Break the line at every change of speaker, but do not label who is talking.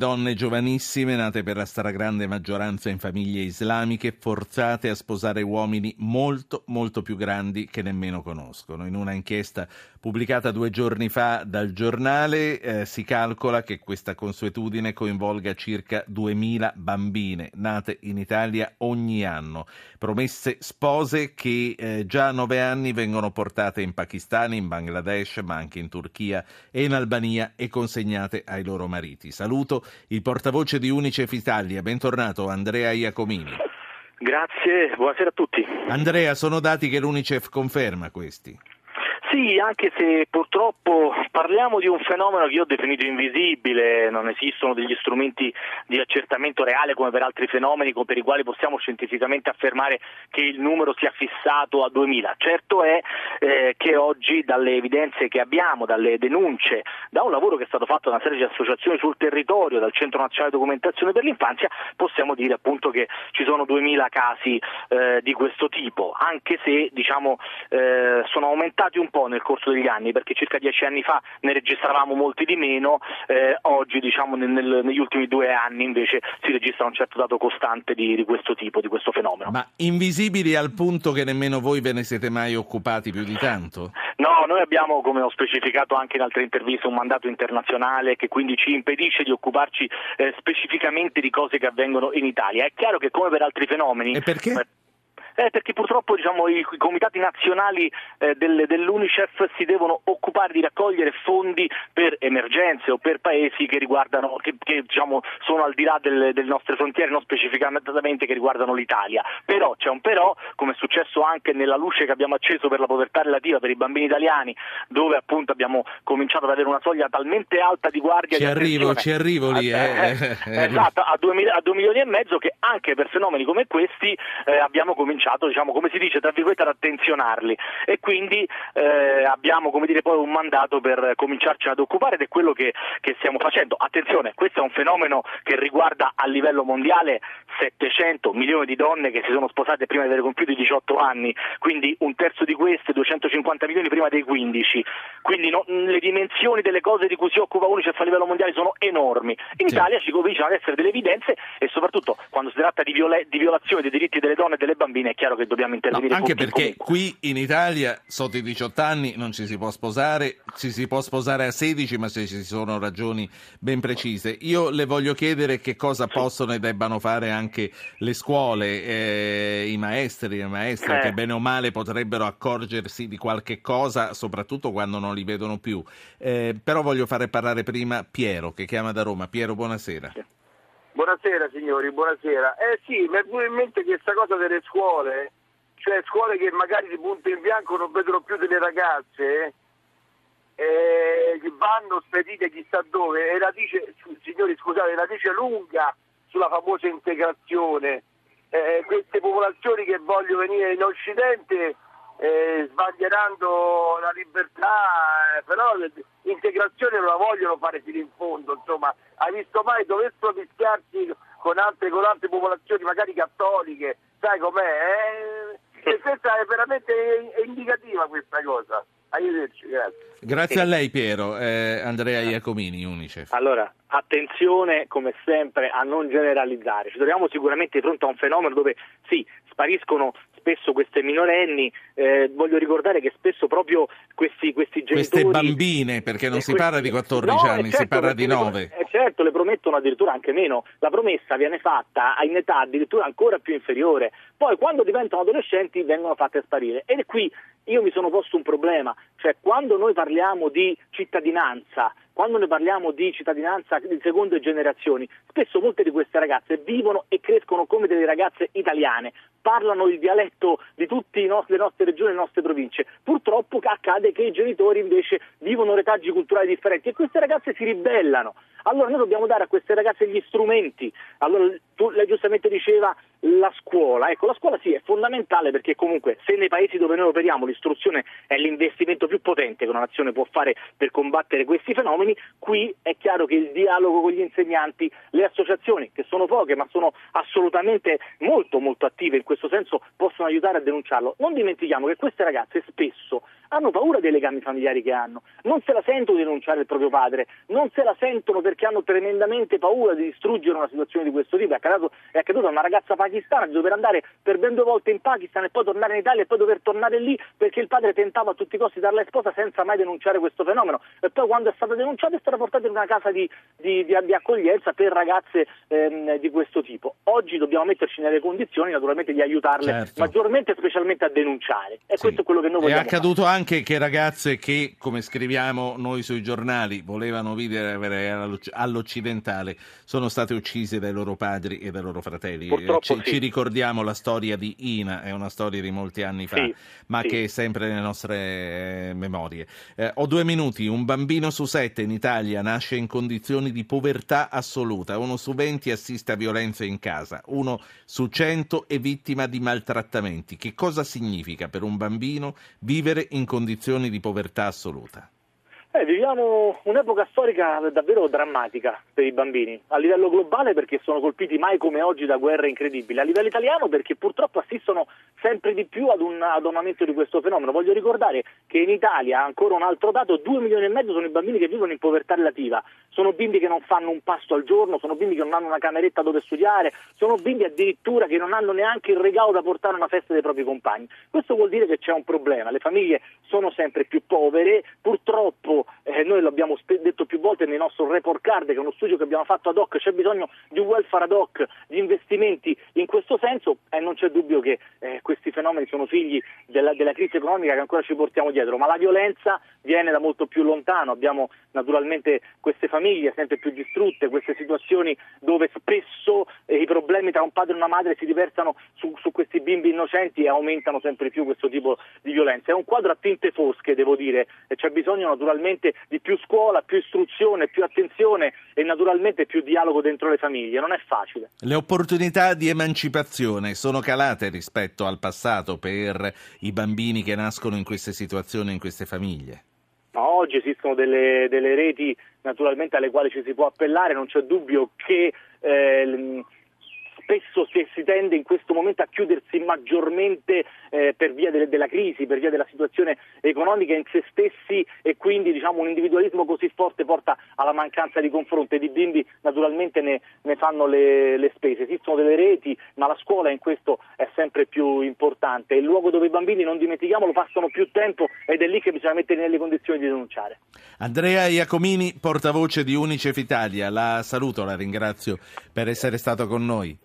Donne giovanissime, nate per la stragrande maggioranza in famiglie islamiche, forzate a sposare uomini molto, molto più grandi che nemmeno conoscono. In una inchiesta pubblicata due giorni fa dal giornale eh, si calcola che questa consuetudine coinvolga circa 2000 bambine nate in Italia ogni anno. Promesse spose che eh, già a nove anni vengono portate in Pakistan, in Bangladesh, ma anche in Turchia e in Albania e consegnate ai loro mariti. Saluto il portavoce di Unicef Italia. Bentornato Andrea Iacomini.
Grazie, buonasera a tutti.
Andrea, sono dati che l'Unicef conferma questi.
Sì, anche se purtroppo parliamo di un fenomeno che io ho definito invisibile, non esistono degli strumenti di accertamento reale come per altri fenomeni per i quali possiamo scientificamente affermare che il numero sia fissato a 2000. Certo è eh, che oggi dalle evidenze che abbiamo, dalle denunce, da un lavoro che è stato fatto da una serie di associazioni sul territorio, dal Centro Nazionale Documentazione per l'Infanzia, possiamo dire appunto che ci sono 2000 casi eh, di questo tipo, anche se diciamo, eh, sono aumentati un po' po' nel corso degli anni, perché circa dieci anni fa ne registravamo molti di meno, eh, oggi diciamo nel, nel, negli ultimi due anni invece si registra un certo dato costante di, di, questo tipo, di questo fenomeno.
Ma invisibili al punto che nemmeno voi ve ne siete mai occupati più di tanto?
No, noi abbiamo, come ho specificato anche in altre interviste, un mandato internazionale che quindi ci impedisce di occuparci eh, specificamente di cose che avvengono in Italia. È chiaro che come per altri fenomeni...
E perché?
Eh, eh, perché purtroppo diciamo, i, i, comitati nazionali eh, del, dell'Unicef si devono occupare di raccogliere fondi per emergenze o per paesi che, riguardano, che, che diciamo, sono al di là delle, delle, nostre frontiere, non specificamente che riguardano l'Italia. Però c'è un però, come è successo anche nella luce che abbiamo acceso per la povertà relativa per i bambini italiani, dove appunto abbiamo cominciato ad avere una soglia talmente alta di guardia.
Ci
di
arrivo, ci arrivo lì. Eh,
eh, esatto, a due, a due, milioni e mezzo che anche per fenomeni come questi eh, abbiamo cominciato cominciato, diciamo, come si dice, tra virgolette, ad attenzionarli e quindi eh, abbiamo come dire, poi un mandato per cominciarci ad occupare ed è quello che, che, stiamo facendo. Attenzione, questo è un fenomeno che riguarda a livello mondiale 700 milioni di donne che si sono sposate prima di aver compiuto i 18 anni, quindi un terzo di queste, 250 milioni prima dei 15. Quindi no, le dimensioni delle cose di cui si occupa Unicef a livello mondiale sono enormi. In sì. Italia ci cominciano ad essere delle evidenze e soprattutto quando si tratta di, viola- di violazione dei diritti delle donne e delle bambine chiaro che dobbiamo intervenire.
No, anche perché comunque. qui in Italia sotto i 18 anni non ci si può sposare, ci si può sposare a 16 ma se ci sono ragioni ben precise. Io le voglio chiedere che cosa sì. possono e debbano fare anche le scuole, eh, i maestri e le maestre eh. che bene o male potrebbero accorgersi di qualche cosa, soprattutto quando non li vedono più. Eh, però voglio fare parlare prima Piero che chiama da Roma. Piero, buonasera.
Sì. Buonasera signori, buonasera. Eh sì, mi è venuto in mente questa cosa delle scuole, cioè scuole che magari di punto in bianco non vedono più delle ragazze, eh, vanno spedite chissà dove, e la dice, signori scusate, la dice lunga sulla famosa integrazione. Eh, queste popolazioni che vogliono venire in Occidente eh, sbaglierando la libertà, eh, però l'integrazione non la vogliono fare fino in fondo, insomma, hai visto mai dovessero mischiarsi con altre, con altre popolazioni, magari cattoliche, sai com'è? Eh, questa è veramente indicativa questa cosa. Arrivederci, grazie.
Grazie a lei Piero, eh, Andrea Iacomini, Unicef.
Allora, attenzione come sempre a non generalizzare, ci troviamo sicuramente di fronte a un fenomeno dove sì, spariscono spesso queste minorenni, eh, voglio ricordare che spesso proprio questi, questi genitori...
Queste bambine, perché non si questi... parla di 14 no, anni, certo, si parla di 9.
Eh, certo, le promettono addirittura anche meno, la promessa viene fatta in età addirittura ancora più inferiore, poi quando diventano adolescenti vengono fatte sparire. Ed è qui io mi sono posto un problema, cioè quando noi parliamo di cittadinanza, quando noi parliamo di cittadinanza di seconde generazioni, spesso molte di queste ragazze vivono e crescono come delle ragazze italiane, parlano il dialetto di tutte le nostre regioni e le nostre province. Purtroppo accade che i genitori invece vivono retaggi culturali differenti e queste ragazze si ribellano. Allora noi dobbiamo dare a queste ragazze gli strumenti. Allora, tu, lei giustamente diceva la scuola, ecco la scuola sì è fondamentale perché comunque se nei paesi dove noi operiamo l'istruzione è l'investimento più potente che una nazione può fare per combattere questi fenomeni, qui è chiaro che il dialogo con gli insegnanti, le associazioni che sono poche ma sono assolutamente molto molto attive in questo senso possono aiutare a denunciarlo. Non dimentichiamo che queste ragazze spesso hanno paura dei legami familiari che hanno, non se la sentono di denunciare il proprio padre, non se la sentono perché hanno tremendamente paura di distruggere una situazione di questo tipo. È accaduto, è accaduto a una ragazza pakistana di dover andare per ben due volte in Pakistan e poi tornare in Italia e poi dover tornare lì perché il padre tentava a tutti i costi di darla sposa senza mai denunciare questo fenomeno. E poi quando è stata denunciata è stata portata in una casa di, di, di, di accoglienza per ragazze ehm, di questo tipo. Oggi dobbiamo metterci nelle condizioni naturalmente di aiutarle certo. maggiormente e specialmente a denunciare. E sì. questo è quello che noi vogliamo.
È accaduto fare. anche che ragazze che, come scriviamo noi sui giornali, volevano vivere all'occidentale, sono state uccise dai loro padri e dai loro fratelli. Ci, sì. ci, ricordiamo la storia di Ina, è una storia di molti anni fa, sì, ma sì. che è sempre nelle nostre eh, memorie. Eh, ho due minuti. Un bambino su sette in Italia nasce in condizioni di povertà assoluta, uno su venti assiste a violenza in casa, uno su cento è vittima di maltrattamenti. Che cosa significa per un bambino vivere in condizioni di povertà assoluta?
Eh, viviamo un'epoca storica davvero drammatica per i bambini, a livello globale perché sono colpiti mai come oggi da guerre incredibili, a livello italiano perché purtroppo assistono sempre di più ad un, ad un aumento di questo fenomeno. Voglio ricordare che in Italia, ancora un altro dato, 2 milioni e mezzo sono i bambini che vivono in povertà relativa, sono bimbi che non fanno un pasto al giorno, sono bimbi che non hanno una cameretta dove studiare, sono bimbi addirittura che non hanno neanche il regalo da portare a una festa dei propri compagni. Questo vuol dire che c'è un problema, le famiglie sono sempre più povere, purtroppo eh, noi l'abbiamo detto più volte nel nostro report card, che è uno studio che abbiamo fatto ad hoc, c'è bisogno di un welfare ad hoc, di investimenti in questo senso e non c'è dubbio che eh, questi fenomeni sono figli della, della, crisi economica che ancora ci portiamo dietro, ma la violenza viene da molto più lontano, abbiamo naturalmente queste famiglie sempre più distrutte, queste situazioni dove spesso eh, i problemi tra un padre e una madre si riversano su, su questi bimbi innocenti e aumentano sempre più questo tipo di violenza. È un quadro a tinte fosche, devo dire, e c'è bisogno naturalmente di più scuola, più istruzione, più attenzione e naturalmente più dialogo dentro le famiglie. Non è facile.
Le opportunità di emancipazione sono calate rispetto al passato per i bambini che nascono in queste situazioni, in queste famiglie?
Ma oggi esistono delle, delle, reti naturalmente alle quali ci si può appellare, non c'è dubbio che eh, spesso si, si, tende in questo momento a chiudersi maggiormente eh, per via de- della crisi, per via della situazione economica in se stessi e quindi diciamo, un individualismo così forte porta alla mancanza di confronto e i bimbi naturalmente ne, ne fanno le, le, spese. Esistono delle reti, ma la scuola in questo è sempre più importante. È il luogo dove i bambini, non dimentichiamolo, passano più tempo ed è lì che bisogna mettere nelle condizioni di denunciare.
Andrea Iacomini, portavoce di Unicef Italia, la saluto, la ringrazio per essere stato con noi.